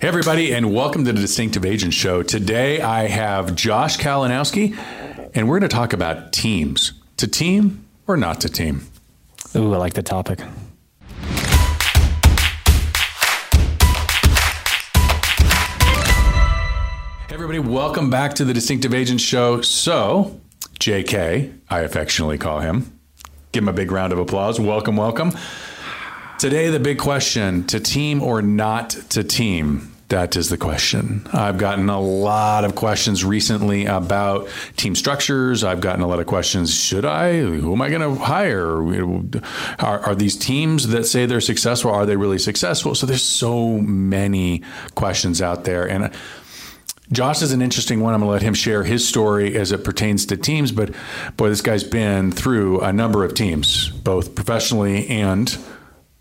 Hey, everybody, and welcome to the Distinctive Agent Show. Today I have Josh Kalinowski, and we're going to talk about teams. To team or not to team? Ooh, I like the topic. Hey, everybody, welcome back to the Distinctive Agent Show. So, JK, I affectionately call him. Give him a big round of applause. Welcome, welcome. Today, the big question to team or not to team? That is the question. I've gotten a lot of questions recently about team structures. I've gotten a lot of questions. Should I? Who am I going to hire? Are, are, these teams that say they're successful? Are they really successful? So there's so many questions out there. And uh, Josh is an interesting one. I'm going to let him share his story as it pertains to teams. But boy, this guy's been through a number of teams, both professionally and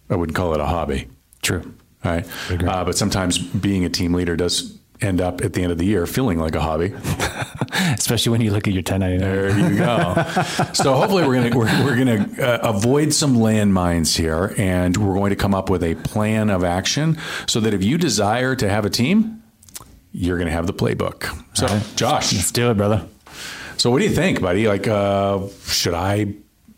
I wouldn't call it a hobby. True. Right. Uh, but sometimes being a team leader does end up at the end of the year feeling like a hobby. Especially when you look at your 1099. There you go. so hopefully we're going to we're, we're going to uh, avoid some landmines here and we're going to come up with a plan of action so that if you desire to have a team, you're going to have the playbook. So, right. Josh, let's do it, brother. So what do you think, buddy? Like uh, should I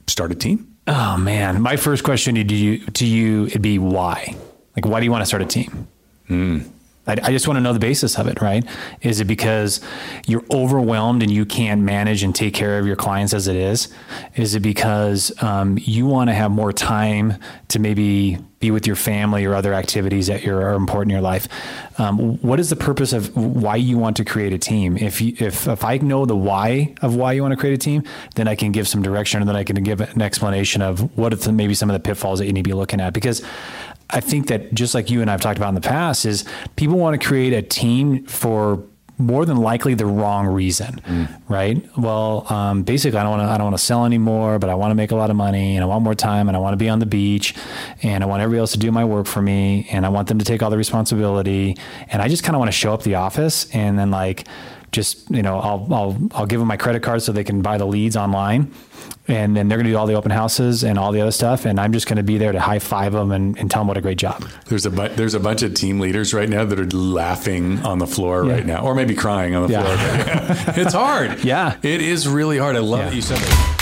start a team? Oh man, my first question to you to you would be why? Like, why do you want to start a team? Mm. I, I, just want to know the basis of it, right? Is it because you're overwhelmed and you can't manage and take care of your clients as it is? Is it because um, you want to have more time to maybe be with your family or other activities that are important in your life? Um, what is the purpose of why you want to create a team? If you, if if I know the why of why you want to create a team, then I can give some direction and then I can give an explanation of what are maybe some of the pitfalls that you need to be looking at because I think that just like you and I've talked about in the past, is people want to create a team for more than likely the wrong reason, mm. right? Well, um, basically, I don't want to. I don't want to sell anymore, but I want to make a lot of money, and I want more time, and I want to be on the beach, and I want everybody else to do my work for me, and I want them to take all the responsibility, and I just kind of want to show up the office, and then like just you know I'll I'll I'll give them my credit card so they can buy the leads online, and then they're going to do all the open houses and all the other stuff, and I'm just going to be there to high five them and, and, tell them what a great job. There's a bu- there's a bunch of team leaders right now that are laughing on the floor yeah. right now, or maybe crying on the yeah. floor. it's hard. Yeah, it is really hard. I love yeah. that you said that.